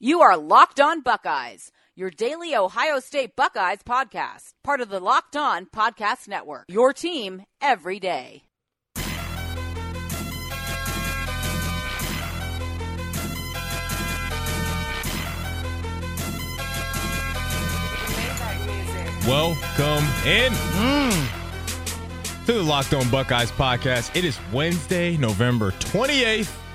You are Locked On Buckeyes, your daily Ohio State Buckeyes podcast, part of the Locked On Podcast Network. Your team every day. Welcome in mm. to the Locked On Buckeyes podcast. It is Wednesday, November 28th.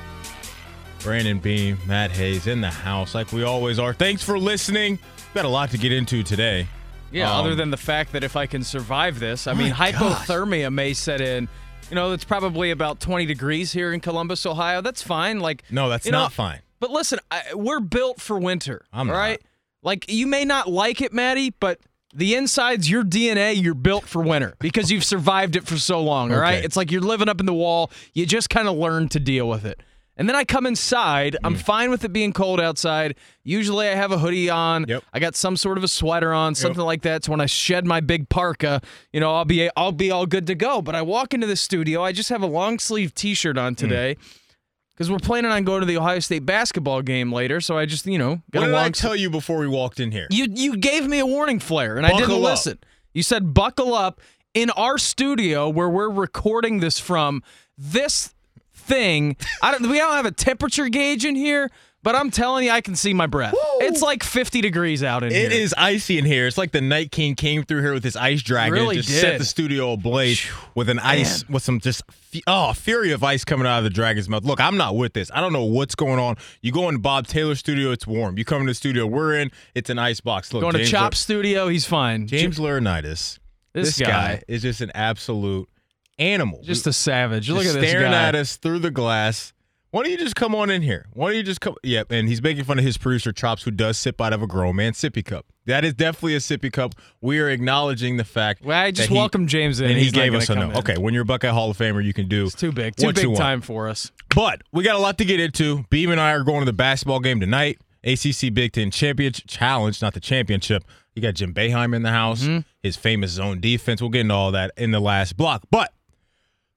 Brandon Beam, Matt Hayes in the house, like we always are. Thanks for listening. Got a lot to get into today. Yeah, Um, other than the fact that if I can survive this, I mean, My gosh. hypothermia may set in. You know, it's probably about 20 degrees here in Columbus, Ohio. That's fine. Like, No, that's you know, not fine. But listen, I, we're built for winter. I'm all not. Like, you may not like it, Maddie, but the inside's your DNA. You're built for winter because you've survived it for so long. All right, Okay. it's like you're living up in the wall. You just kind of learn to deal with it. And then I come inside. I'm Mm. fine with it being cold outside. Usually I have a hoodie on. Yep. I got some sort of a sweater on, something like that. So when I shed my big parka, you know, I'll be I'll be all good to go. But I walk into the studio. I just have a long sleeve T-shirt on today. Because we're planning on going to the Ohio State basketball game later, so I just, you know, got What a did I tell you before we walked in here? you you gave me a warning flare and I didn't Buckle up. listen. You said buckle up in our studio where we're recording this from. This thing, I don't we don't have a temperature gauge in here, but I'm telling you I can see my breath. It's like 50 degrees out in here. It is icy in here. It's like the Night King came through here with his ice dragon Really and just set the studio ablaze with an ice, with some just oh fury of ice coming out of the dragon's mouth. Look, I'm not with this. I don't know what's going on. You go in Bob Taylor's studio, it's warm. You come in the studio we're in, it's an ice box. Look, Going to Chop Studio, he's fine. James Laurinaitis. This guy. guy. is just an absolute animal. just a savage. Look Just at this staring guy. at us through the glass. Why don't you just come on in here? Why don't you just come? Yep, and he's making fun of his producer Chops, who does sip out of a grown man sippy cup. That is definitely a sippy cup. We are acknowledging the fact. Well, I just he- welcomed James in. and he gave us a no. in. Okay, when you're a Buckeye Hall of Famer, you can do. It's too big. Too big time for us. But we got a lot to get into. Beam and I are going to the basketball game tonight. ACC Big Ten Championship Challenge, not the championship. You got Jim Boeheim in the house, Mm-hmm. his famous zone defense. We'll get into all that in the last block. But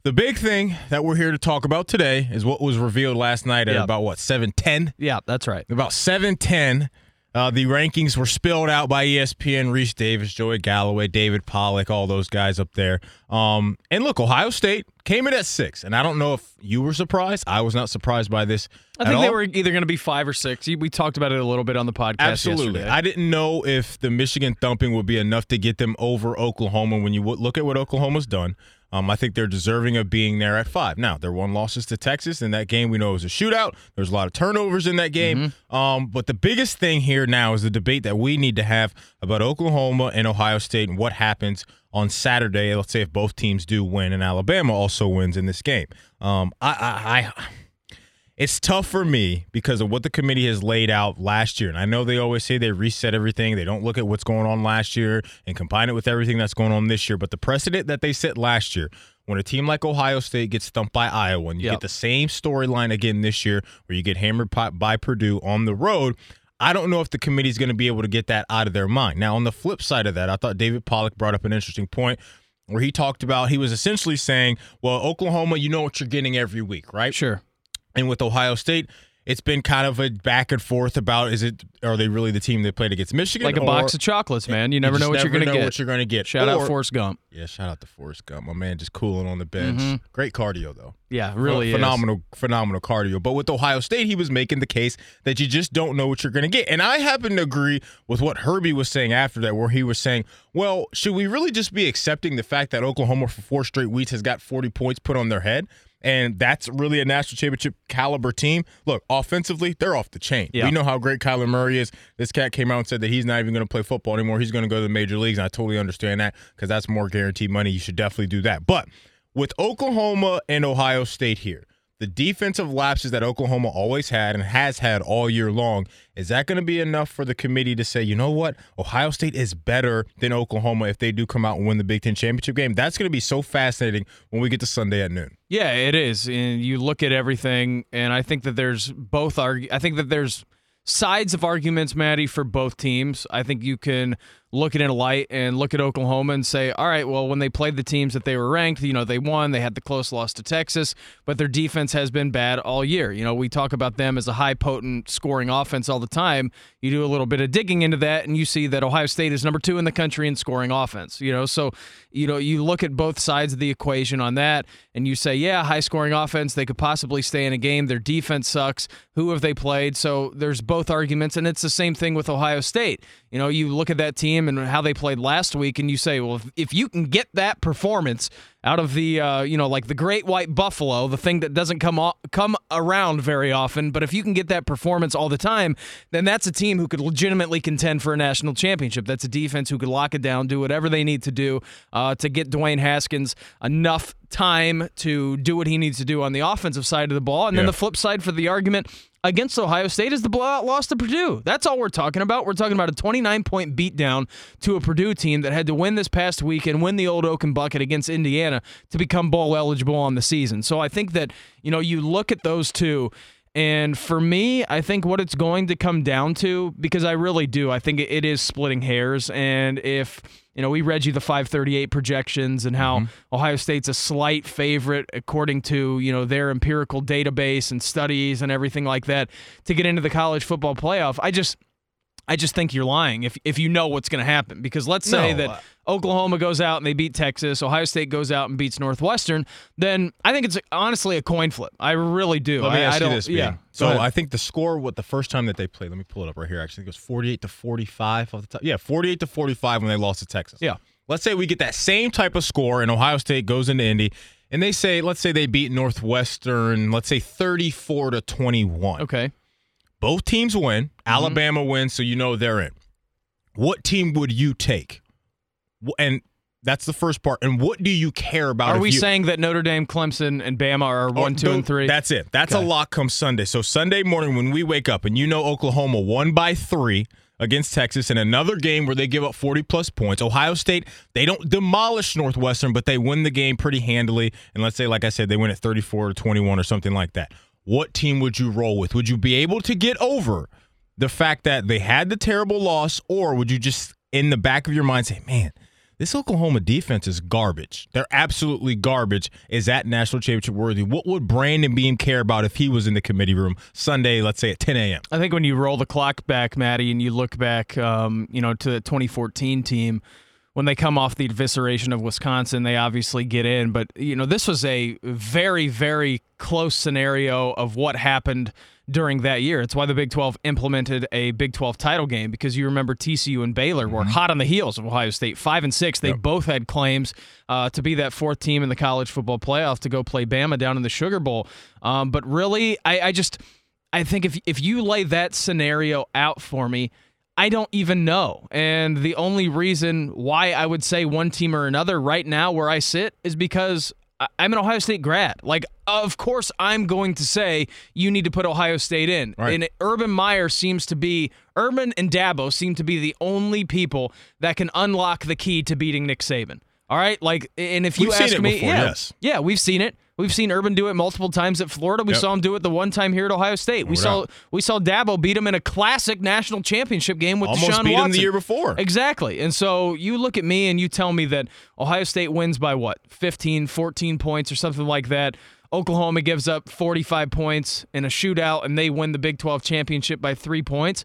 the big thing that we're here to talk about today is what was revealed last night at Yeah. about what seven ten. Yeah, that's right. About seven ten. Uh, the rankings were spilled out by ESPN, Rece Davis, Joey Galloway, David Pollack, all those guys up there. Um, and look, Ohio State came in at six. And I don't know if you were surprised. I was not surprised by this. I think they all. were either going to be five or six. We talked about it a little bit on the podcast Absolutely. yesterday. I didn't know if the Michigan thumping would be enough to get them over Oklahoma when you look at what Oklahoma's done. Um, I think they're deserving of being there at five. Now, their one losses to Texas in that game we know it was a shootout. There's a lot of turnovers in that game. Um, but the biggest thing here now is the debate that we need to have about Oklahoma and Ohio State and what happens on Saturday. Let's say if both teams do win and Alabama also wins in this game. Um, I, I, I it's tough for me because of what the committee has laid out last year. And I know they always say they reset everything. They don't look at what's going on last year and combine it with everything that's going on this year. But the precedent that they set last year, when a team like Ohio State gets thumped by Iowa, and you Yep. get the same storyline again this year where you get hammered by, by Purdue on the road. I don't know if the committee is going to be able to get that out of their mind. Now, on the flip side of that, I thought David Pollack brought up an interesting point where he talked about, he was essentially saying, well, Oklahoma, you know what you're getting every week, right? Sure. And with Ohio State, it's been kind of a back and forth about is it are they really the team they played against Michigan? Like a or- box of chocolates, man. You never just know what you're going to get. What you're going to get. Shout out Or- Forrest Gump. Yeah, shout out to Forrest Gump. My man just cooling on the bench. Mm-hmm. Great cardio though. Yeah, really is. phenomenal, phenomenal cardio. But with Ohio State, he was making the case that you just don't know what you're going to get. And I happen to agree with what Herbie was saying after that, where he was saying, well, should we really just be accepting the fact that Oklahoma for four straight weeks has got 40 points put on their head? And that's really a national championship caliber team. Look, offensively, they're off the chain. Yeah. We know how great Kyler Murray is. This cat came out and said that he's not even going to play football anymore. He's going to go to the major leagues. And I totally understand that because that's more guaranteed money. You should definitely do that. But with Oklahoma and Ohio State here, the defensive lapses that Oklahoma always had and has had all year long, is that going to be enough for the committee to say, you know what, Ohio State is better than Oklahoma if they do come out and win the Big Ten championship game? That's going to be so fascinating when we get to Sunday at noon. Yeah, it is. And you look at everything, and I think that there's both arg- I think that there's sides of arguments, Maddie, for both teams. I think you can look at it in a light and look at Oklahoma and say, all right, well, when they played the teams that they were ranked, you know, they won, they had the close loss to Texas, but their defense has been bad all year. You know, we talk about them as a high potent scoring offense all the time. You do a little bit of digging into that and you see that Ohio State is number two in the country in scoring offense, you know, so, you know, you look at both sides of the equation on that and you say, yeah, high scoring offense, they could possibly stay in a game. Their defense sucks. Who have they played? So there's both arguments. And it's the same thing with Ohio State. You know, you look at that team and how they played last week, and you say, well, if, if you can get that performance out of the, uh, you know, like the Great White Buffalo, the thing that doesn't come o- come around very often, but if you can get that performance all the time, then that's a team who could legitimately contend for a national championship. That's a defense who could lock it down, do whatever they need to do uh, to get Dwayne Haskins enough time to do what he needs to do on the offensive side of the ball. And yeah. then the flip side for the argument against Ohio State is the blowout loss to Purdue. That's all we're talking about. We're talking about a 29 point beatdown to a Purdue team that had to win this past week and win the old Oaken Bucket against Indiana to become bowl eligible on the season. So I think that, you know, you look at those two and for me, I think what it's going to come down to, because I really do, I think it is splitting hairs. And if, you know, we read you the 538 projections and how mm-hmm. Ohio State's a slight favorite according to, you know, their empirical database and studies and everything like that to get into the college football playoff. I just, I just think you're lying if if you know what's going to happen. Because let's say no, that Oklahoma goes out and they beat Texas, Ohio State goes out and beats Northwestern, then I think it's honestly a coin flip. I really do. Let me I, ask I you this, yeah. So I think the score, what the first time that they played, let me pull it up right here. Actually, it was 48 to 45 off the top. Yeah, 48 to 45 when they lost to Texas. Yeah. Let's say we get that same type of score and Ohio State goes into Indy and they say, let's say they beat Northwestern, let's say 34 to 21. Okay. Both teams win. Mm-hmm. Alabama wins, so you know they're in. What team would you take? And that's the first part. And what do you care about? Are we you, saying that Notre Dame, Clemson, and Bama are one, oh, two, and three? That's it. That's okay. a lock come Sunday. So Sunday morning when we wake up and you know Oklahoma won by three against Texas in another game where they give up 40 plus points. Ohio State, they don't demolish Northwestern, but they win the game pretty handily. And let's say, like I said, they win at 34 to 21 or something like that what team would you roll with? Would you be able to get over the fact that they had the terrible loss, or would you just in the back of your mind say, man, this Oklahoma defense is garbage. They're absolutely garbage. Is that national championship worthy? What would Brandon Beam care about if he was in the committee room Sunday, let's say at 10 a.m.? I think when you roll the clock back, Maddie, and you look back, um, you know, to the 2014 team, when they come off the evisceration of Wisconsin, they obviously get in. But, you know, this was a very, very close scenario of what happened during that year. It's why the Big 12 implemented a Big 12 title game because you remember TCU and Baylor were mm-hmm. hot on the heels of Ohio State, five and six. They yep. both had claims uh, to be that fourth team in the college football playoff to go play Bama down in the Sugar Bowl. Um, but really, I, I just I think if if you lay that scenario out for me. I don't even know. And the only reason why I would say one team or another right now where I sit is because I'm an Ohio State grad. Like, of course, I'm going to say you need to put Ohio State in. Right. And Urban Meyer seems to be, Urban and Dabo seem to be the only people that can unlock the key to beating Nick Saban. All right, like, and if you we've ask me, before, yeah, yes. yeah, we've seen it. We've seen Urban do it multiple times at Florida. We yep. saw him do it the one time here at Ohio State. We saw we saw Dabo beat him in a classic national championship game with Almost Deshaun beat Watson him the year before. Exactly. And so you look at me and you tell me that Ohio State wins by what? 15, 14 points or something like that. Oklahoma gives up 45 points in a shootout and they win the Big 12 championship by 3 points.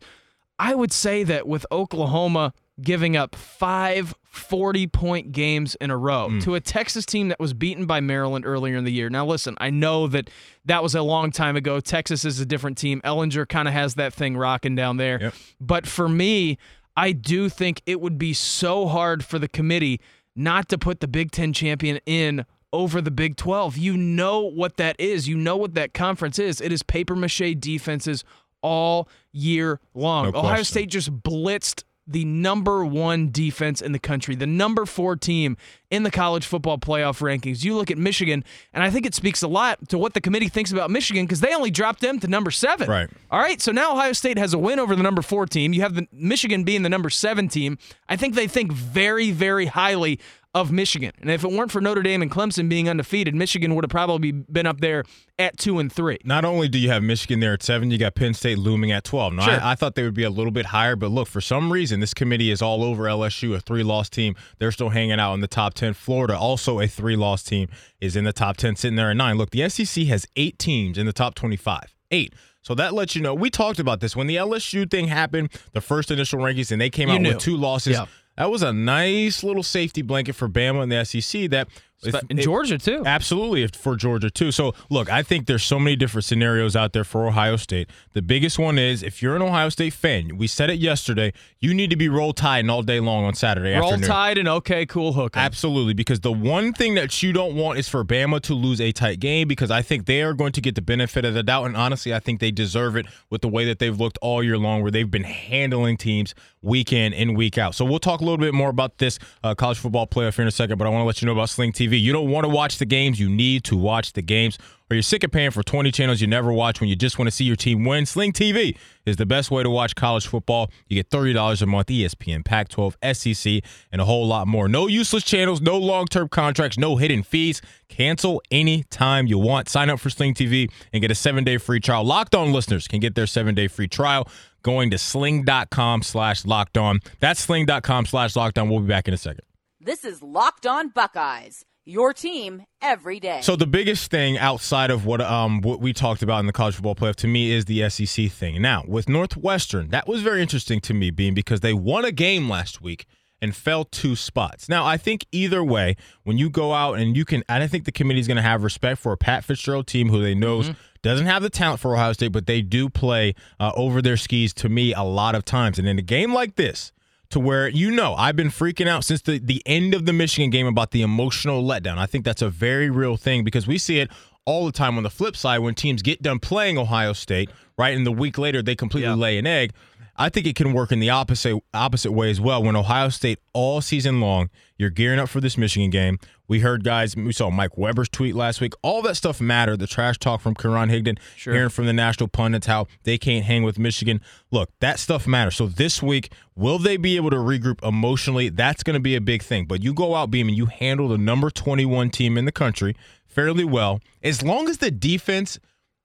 I would say that with Oklahoma giving up five 40 point games in a row mm. to a Texas team that was beaten by Maryland earlier in the year. Now, listen, I know that that was a long time ago. Texas is a different team. Ehlinger kind of has that thing rocking down there. Yep. But for me, I do think it would be so hard for the committee not to put the Big Ten champion in over the Big 12. You know what that is. You know what that conference is. It is paper mache defenses all year long. No Ohio State just blitzed the number one defense in the country, the number four team in the college football playoff rankings. You look at Michigan, and I think it speaks a lot to what the committee thinks about Michigan because they only dropped them to number seven. Right. All right. So now Ohio State has a win over the number four team. You have the Michigan being the number seven team. I think they think very, very highly of Michigan. And if it weren't for Notre Dame and Clemson being undefeated, Michigan would have probably been up there at two and three. Not only do you have Michigan there at seven, you got Penn State looming at 12. Now, Sure. I, I thought they would be a little bit higher, but look, for some reason, this committee is all over LSU, a three loss team. They're still hanging out in the top 10. Florida, also a three loss team, is in the top 10, sitting there at nine. Look, the SEC has eight teams in the top 25. Eight. So that lets you know. We talked about this when the LSU thing happened, the first initial rankings, and they came You out knew. with two losses. Yeah. That was a nice little safety blanket for Bama and the SEC. That if- in Georgia, too. Absolutely if- for Georgia too. So look, I think there's so many different scenarios out there for Ohio State. The biggest one is if you're an Ohio State fan, we said it yesterday, you need to be roll tide all day long on Saturday Roll afternoon. Tide and okay, cool hook. Absolutely, because the one thing that you don't want is for Bama to lose a tight game because I think they are going to get the benefit of the doubt. And honestly, I think they deserve it with the way that they've looked all year long, where they've been handling teams week in and week out. So we'll talk a little bit more about this uh, college football playoff here in a second, but I want to let you know about Sling TV. You don't want to watch the games, you need to watch the games. Or you're sick of paying for 20 channels you never watch when you just want to see your team win. Sling TV is the best way to watch college football. You get $30 a month, ESPN, Pac 12, SEC, and a whole lot more. No useless channels, no long term contracts, no hidden fees. Cancel anytime you want. Sign up for Sling TV and get a seven day free trial. Locked on listeners can get their seven day free trial going to sling.com slash locked on. That's sling.com slash locked on. We'll be back in a second. This is Locked On Buckeyes, your team every day. So the biggest thing outside of what um what we talked about in the college football playoff to me is the SEC thing. Now with Northwestern, that was very interesting to me, being because they won a game last week and fell two spots. Now I think either way, when you go out and you can, I think the committee is going to have respect for a Pat Fitzgerald team who they knows doesn't have the talent for Ohio State, but they do play uh, over their skis to me a lot of times. And in a game like this to where you know I've been freaking out since the, the end of the Michigan game about the emotional letdown. I think that's a very real thing because we see it all the time on the flip side when teams get done playing Ohio State, right? And the week later they completely Yeah. lay an egg. I think it can work in the opposite opposite way as well. When Ohio State all season long, you're gearing up for this Michigan game. We heard guys, we saw Mike Weber's tweet last week. All that stuff mattered. The trash talk from Karan Higdon, Sure. hearing from the national pundits how they can't hang with Michigan. Look, that stuff matters. So this week, will they be able to regroup emotionally? That's going to be a big thing. But you go out, Beam, and you handle the number 21 team in the country fairly well. As long as the defense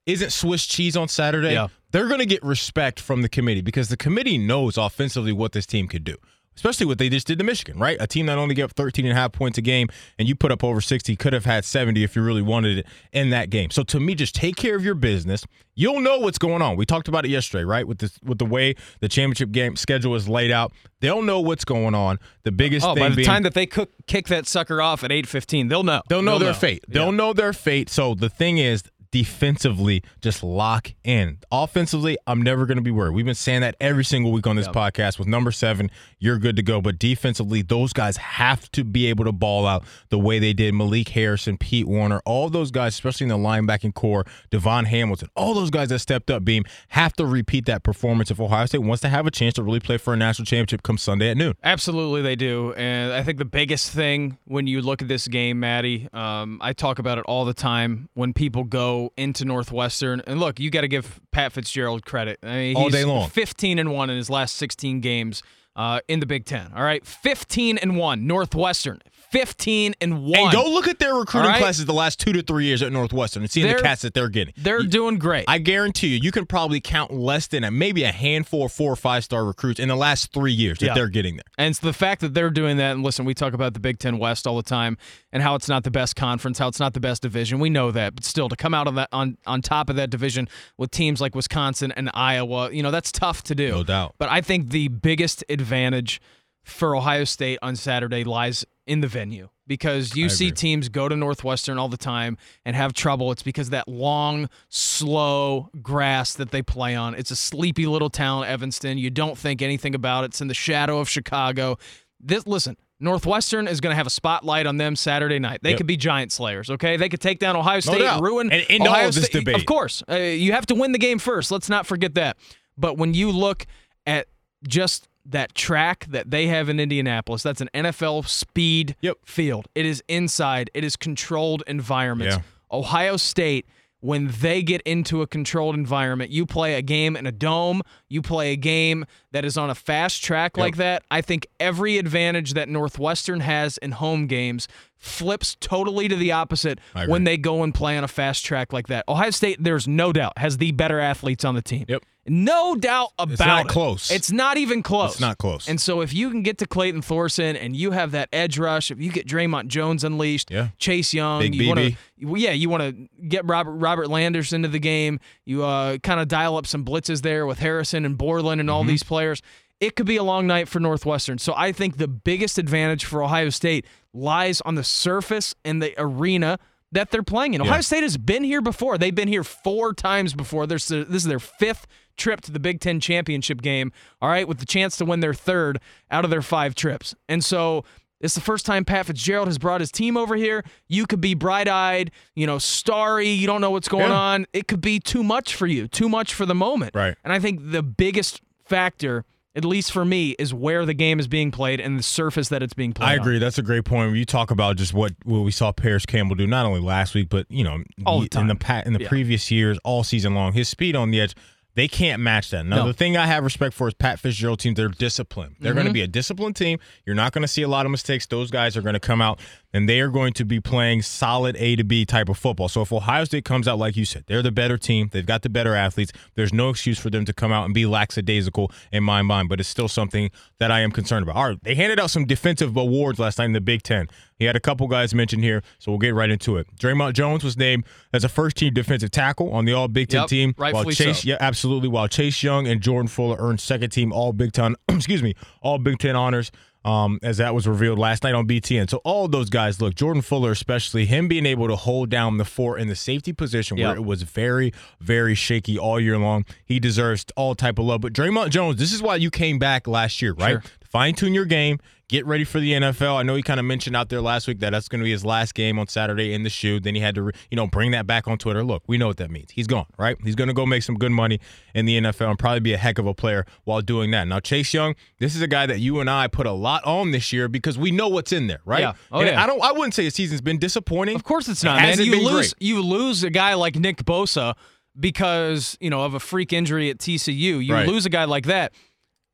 isn't Swiss cheese on Saturday, Yeah. They're going to get respect from the committee because the committee knows offensively what this team could do. Especially what they just did to Michigan, right? A team that only gave up 13 and a half points a game and you put up over 60, could have had 70 if you really wanted it in that game. So to me, just take care of your business. You'll know what's going on. We talked about it yesterday, right? With this with the way the championship game schedule is laid out. They'll know what's going on. The biggest Oh, thing by the being time that they cook, kick that sucker off at 8:15, they'll know. They'll know their know. fate. They'll know their fate. So the thing is, defensively, just lock in. Offensively, I'm never going to be worried. We've been saying that every single week on this podcast. With number seven, you're good to go. But defensively, those guys have to be able to ball out the way they did. Malik Harrison, Pete Werner, all those guys, especially in the linebacking corps, Davon Hamilton, all those guys that stepped up, Beam, have to repeat that performance if Ohio State wants to have a chance to really play for a national championship come Sunday at noon. Absolutely, they do. And I think the biggest thing when you look at this game, Maddie, um, I talk about it all the time when people go into Northwestern. And look, you got to give Pat Fitzgerald credit. I mean, All day long. 15 and 1 in his last 16 games uh, in the Big Ten. All right. 15 and 1. Northwestern. 15 and 1. And go look at their recruiting right. classes the last two to three years at Northwestern and seeing the cats that they're getting. They're doing great. I guarantee you, you can probably count less than a, maybe a handful of four or five star recruits in the last three years that Yeah. they're getting there. And it's the fact that they're doing that. And listen, we talk about the Big Ten West all the time and how it's not the best conference, how it's not the best division. We know that, but still, to come out of that on on top of that division with teams like Wisconsin and Iowa, you know that's tough to do. No doubt. But I think the biggest advantage for Ohio State on Saturday lies in the venue because you I see agree. teams go to Northwestern all the time and have trouble. It's because that long, slow grass that they play on. It's a sleepy little town, Evanston. You don't think anything about it. It's in the shadow of Chicago. This listen, Northwestern is going to have a spotlight on them Saturday night. They Yep. could be giant slayers, okay? They could take down Ohio State, doubt. ruin And end all of this State. debate. Of course, uh, you have to win the game first. Let's not forget that. But when you look at just that track that they have in Indianapolis, that's an NFL speed Yep. field. It is inside. It is controlled environments. Yeah. Ohio State when they get into a controlled environment. You play a game in a dome, you play a game that is on a fast track like that. I think every advantage that Northwestern has in home games flips totally to the opposite when they go and play on a fast track like that. Ohio State, there's no doubt, has the better athletes on the team. Yep. No doubt about it's not it. close. It's not even close. It's not close. And so if you can get to Clayton Thorson and you have that edge rush, if you get Dre'Mont Jones unleashed, Yeah. Chase Young, Big you want to, yeah, you want to get Robert Robert Landers into the game. You uh, kind of dial up some blitzes there with Harrison and Borland and all Mm-hmm. these players. It could be a long night for Northwestern. So I think the biggest advantage for Ohio State lies on the surface and the arena that they're playing in. Ohio State has been here before. They've been here four times before. This is their fifth trip to the Big Ten championship game. All right, with the chance to win their third out of their five trips. And so it's the first time Pat Fitzgerald has brought his team over here. You could be bright eyed, you know, starry. You don't know what's going Yeah. on. It could be too much for you, too much for the moment. Right. And I think the biggest factor, at least for me, is where the game is being played and the surface that it's being played. I on. agree. That's a great point. When you talk about just what, what we saw Parris Campbell do, not only last week, but you know, All the in the pa- in the Yeah. previous years, all season long, his speed on the edge. They can't match that. Now, No. the thing I have respect for is Pat Fitzgerald team. They're disciplined. They're Mm-hmm. going to be a disciplined team. You're not going to see a lot of mistakes. Those guys are going to come out and they are going to be playing solid A to B type of football. So if Ohio State comes out like you said, they're the better team. They've got the better athletes. There's no excuse for them to come out and be lackadaisical in my mind. But it's still something that I am concerned about. All right, they handed out some defensive awards last night in the Big Ten. He had a couple guys mentioned here, so we'll get right into it. Dre'Mont Jones was named as a first team defensive tackle on the All Big Ten Yep, team. while Chase, so. yeah, absolutely. While Chase Young and Jordan Fuller earned second team All Big Ten, excuse me, All Big Ten honors. Um, as that was revealed last night on BTN. So all those guys, look, Jordan Fuller especially, him being able to hold down the fort in the safety position where it was very, very shaky all year long. He deserves all type of love. But Dre'Mont Jones, this is why you came back last year, right? Sure. Fine tune your game. Get ready for the NFL. I know he kind of mentioned out there last week that that's going to be his last game on Saturday in the shoe. Then he had to, you know, bring that back on Twitter. Look, we know what that means. He's gone, right? He's going to go make some good money in the NFL and probably be a heck of a player while doing that. Now, Chase Young, this is a guy that you and I put a lot on this year because we know what's in there, right? Yeah. Oh, And yeah. I don't. I wouldn't say his season's been disappointing. Of course it's It not, man. You lose great. you lose a guy like Nick Bosa because, you know, of a freak injury at TCU. You Right. lose a guy like that.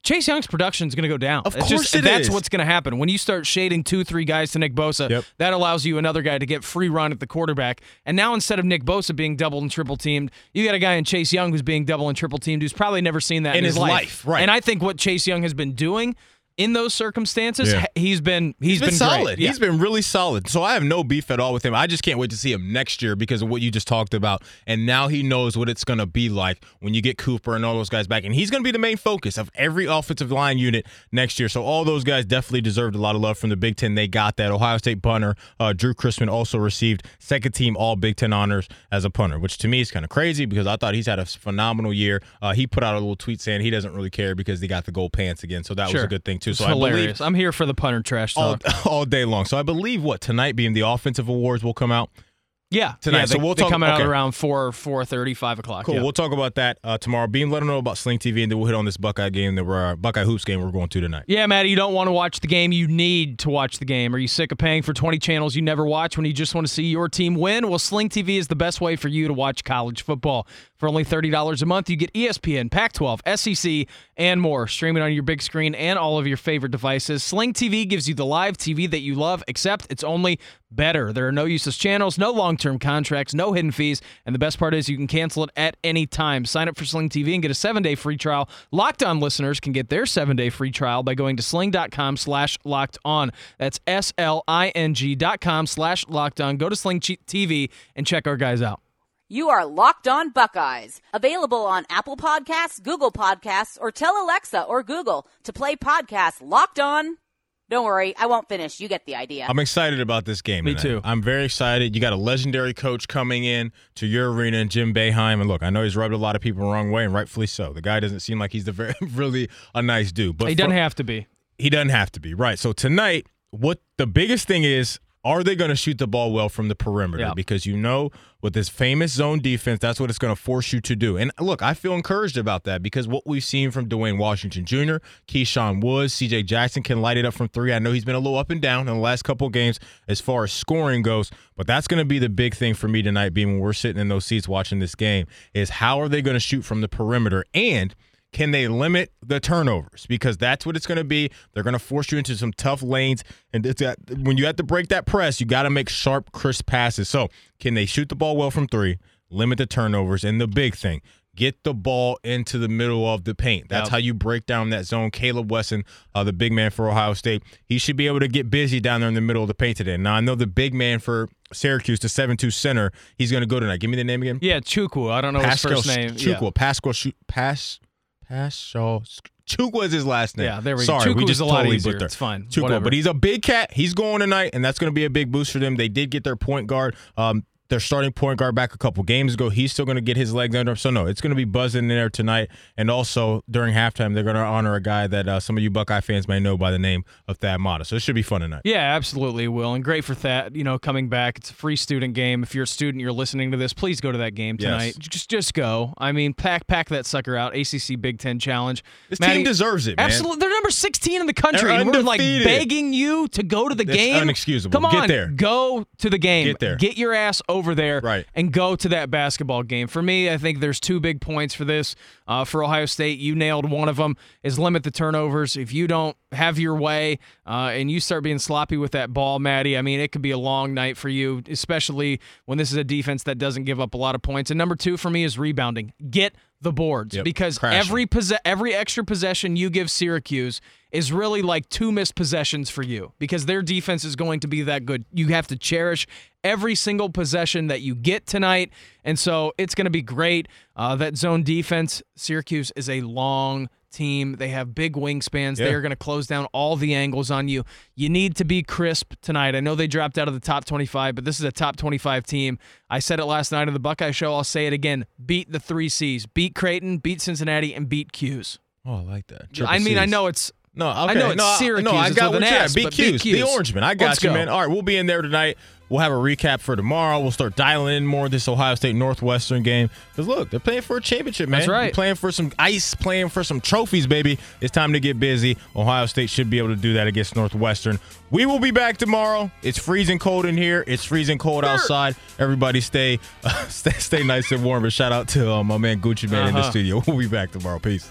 Chase Young's production is going to go down. Of It's course just, it that's is. what's going to happen. When you start shading two, three guys to Nick Bosa, Yep. that allows you another guy to get free run at the quarterback. And now instead of Nick Bosa being double and triple teamed, you got a guy in Chase Young who's being double and triple teamed who's probably never seen that in, In his life, right. And I think what Chase Young has been doing in those circumstances, Yeah. he's been he's He's been, great. solid. Yeah. He's been really solid. So I have no beef at all with him. I just can't wait to see him next year because of what you just talked about. And now he knows what it's going to be like when you get Cooper and all those guys back. And he's going to be the main focus of every offensive line unit next year. So all those guys definitely deserved a lot of love from the Big Ten. They got that. Ohio State punter uh, Drue Chrisman also received second team All Big Ten honors as a punter, which to me is kind of crazy because I thought he's had a phenomenal year. Uh, he put out a little tweet saying he doesn't really care because he got the gold pants again. So that was a good thing too. It's so I believe hilarious. I'm here for the punter trash all, talk. all day long. So I believe what tonight being the offensive awards will come out. yeah, tonight. Yeah, So we'll they talk- come out around four, four thirty, five o'clock. Cool. yeah. We'll talk about that uh, tomorrow. Beam, let them know about Sling TV, and then we'll hit on this Buckeye game that we're uh, Buckeye hoops game we're going to tonight. Yeah, Maddie, you don't want to watch the game. You need to watch the game. Are you sick of paying for 20 channels you never watch when you just want to see your team win? Well, Sling TV is the best way for you to watch college football. For only $30 a month, you get ESPN, Pac 12, SEC, and more. Streaming on your big screen and all of your favorite devices. Sling TV gives you the live TV that you love, except it's only better. There are no useless channels, no long term contracts, no hidden fees, and the best part is you can cancel it at any time. Sign up for Sling TV and get a seven day free trial. Locked on listeners can get their seven day free trial by going to sling.com slash locked on. That's S L I N G dot com slash locked on. Go to Sling TV and check our guys out. You are Locked On Buckeyes, available on Apple Podcasts, Google Podcasts, or tell Alexa or Google to play podcast Locked On. Don't worry, I won't finish. You get the idea. I'm excited about this game. Me tonight. too. I'm very excited. You got a legendary coach coming in to your arena, Jim Boeheim. And look, I know he's rubbed a lot of people the wrong way, and rightfully so. The guy doesn't seem like he's the very really a nice dude, but He doesn't have to be. he doesn't have to be right. So tonight, what the biggest thing is, are they going to shoot the ball well from the perimeter? Yeah. Because you know, with this famous zone defense, that's what it's going to force you to do. And look, I feel encouraged about that because what we've seen from Duane Washington Jr., Keyshawn Woods, CJ Jackson can light it up from three. I know he's been a little up and down in the last couple of games as far as scoring goes, but that's going to be the big thing for me tonight, being when we're sitting in those seats watching this game, is how are they going to shoot from the perimeter? And – can they limit the turnovers? Because that's what it's going to be. They're going to force you into some tough lanes, and it's when you have to break that press, you got to make sharp, crisp passes. So, can they shoot the ball well from three? Limit the turnovers, and the big thing, get the ball into the middle of the paint. That's Yep. how you break down that zone. Caleb Wesson, uh, the big man for Ohio State, he should be able to get busy down there in the middle of the paint today. Now, I know the big man for Syracuse, the seven-two center, he's going to go tonight. Give me the name again. Yeah, Chukwu. I don't know Pascal his first name. Yeah. Chukwu. Pascal Shu- Pas Pascal Chukwu is his last name. Yeah, there we go. Sorry, we Chukwu just a lot totally easier. butchered. It's fine. Whatever. but he's a big cat. He's going tonight, and that's going to be a big boost for them. They did get their point guard. Um, their starting point guard back a couple games ago. He's still going to get his legs under him. So no, it's going to be buzzing in there tonight. And also during halftime, they're going to honor a guy that uh, some of you Buckeye fans may know by the name of Thad Matta. So it should be fun tonight. Yeah, absolutely, Will. And great for that, you know, coming back. It's a free student game. If you're a student, you're listening to this, please go to that game Yes. tonight. Just just go. I mean, pack pack that sucker out. ACC Big Ten Challenge. This Maddie- team deserves it, man. Absolutely. They're number 16 in the country. They're and we're like begging you to go to the That's game. unexcusable. Come on. Get there. Go to the game. Get there. Get your ass over there Right. and go to that basketball game. For me, I think there's two big points for this. Uh, for Ohio State, you nailed one of them is limit the turnovers. If you don't have your way uh, and you start being sloppy with that ball, Maddie, I mean, it could be a long night for you, especially when this is a defense that doesn't give up a lot of points. And number two for me is rebounding. Get the boards Yep. because Crash every posse- every extra possession you give Syracuse is really like two missed possessions for you because their defense is going to be that good. You have to cherish every single possession that you get tonight, and so it's going to be great. Uh, that zone defense, Syracuse is a long team. They have big wingspans. They are going to close down all the angles on you. You need to be crisp tonight. I know they dropped out of the top 25, but this is a top 25 team. I said it last night on the Buckeye Show. I'll say it again. Beat the three C's. Beat Creighton, beat Cincinnati, and beat 'Cuse. Oh, I like that. I Triple mean, I know it's No, okay. I know it's no, I- Syracuse. No, I got what an you're S, at. BQs, BQs. the Orangeman. I got Let's you, go. man. All right, we'll be in there tonight. We'll have a recap for tomorrow. We'll start dialing in more of this Ohio State Northwestern game. Because look, they're playing for a championship, man. That's right. They're playing for some ice, playing for some trophies, baby. It's time to get busy. Ohio State should be able to do that against Northwestern. We will be back tomorrow. It's freezing cold in here. It's freezing cold outside. Everybody stay stay, stay nice and warm. And shout out to uh, my man Gucci Man in the Uh-huh. studio. We'll be back tomorrow. Peace.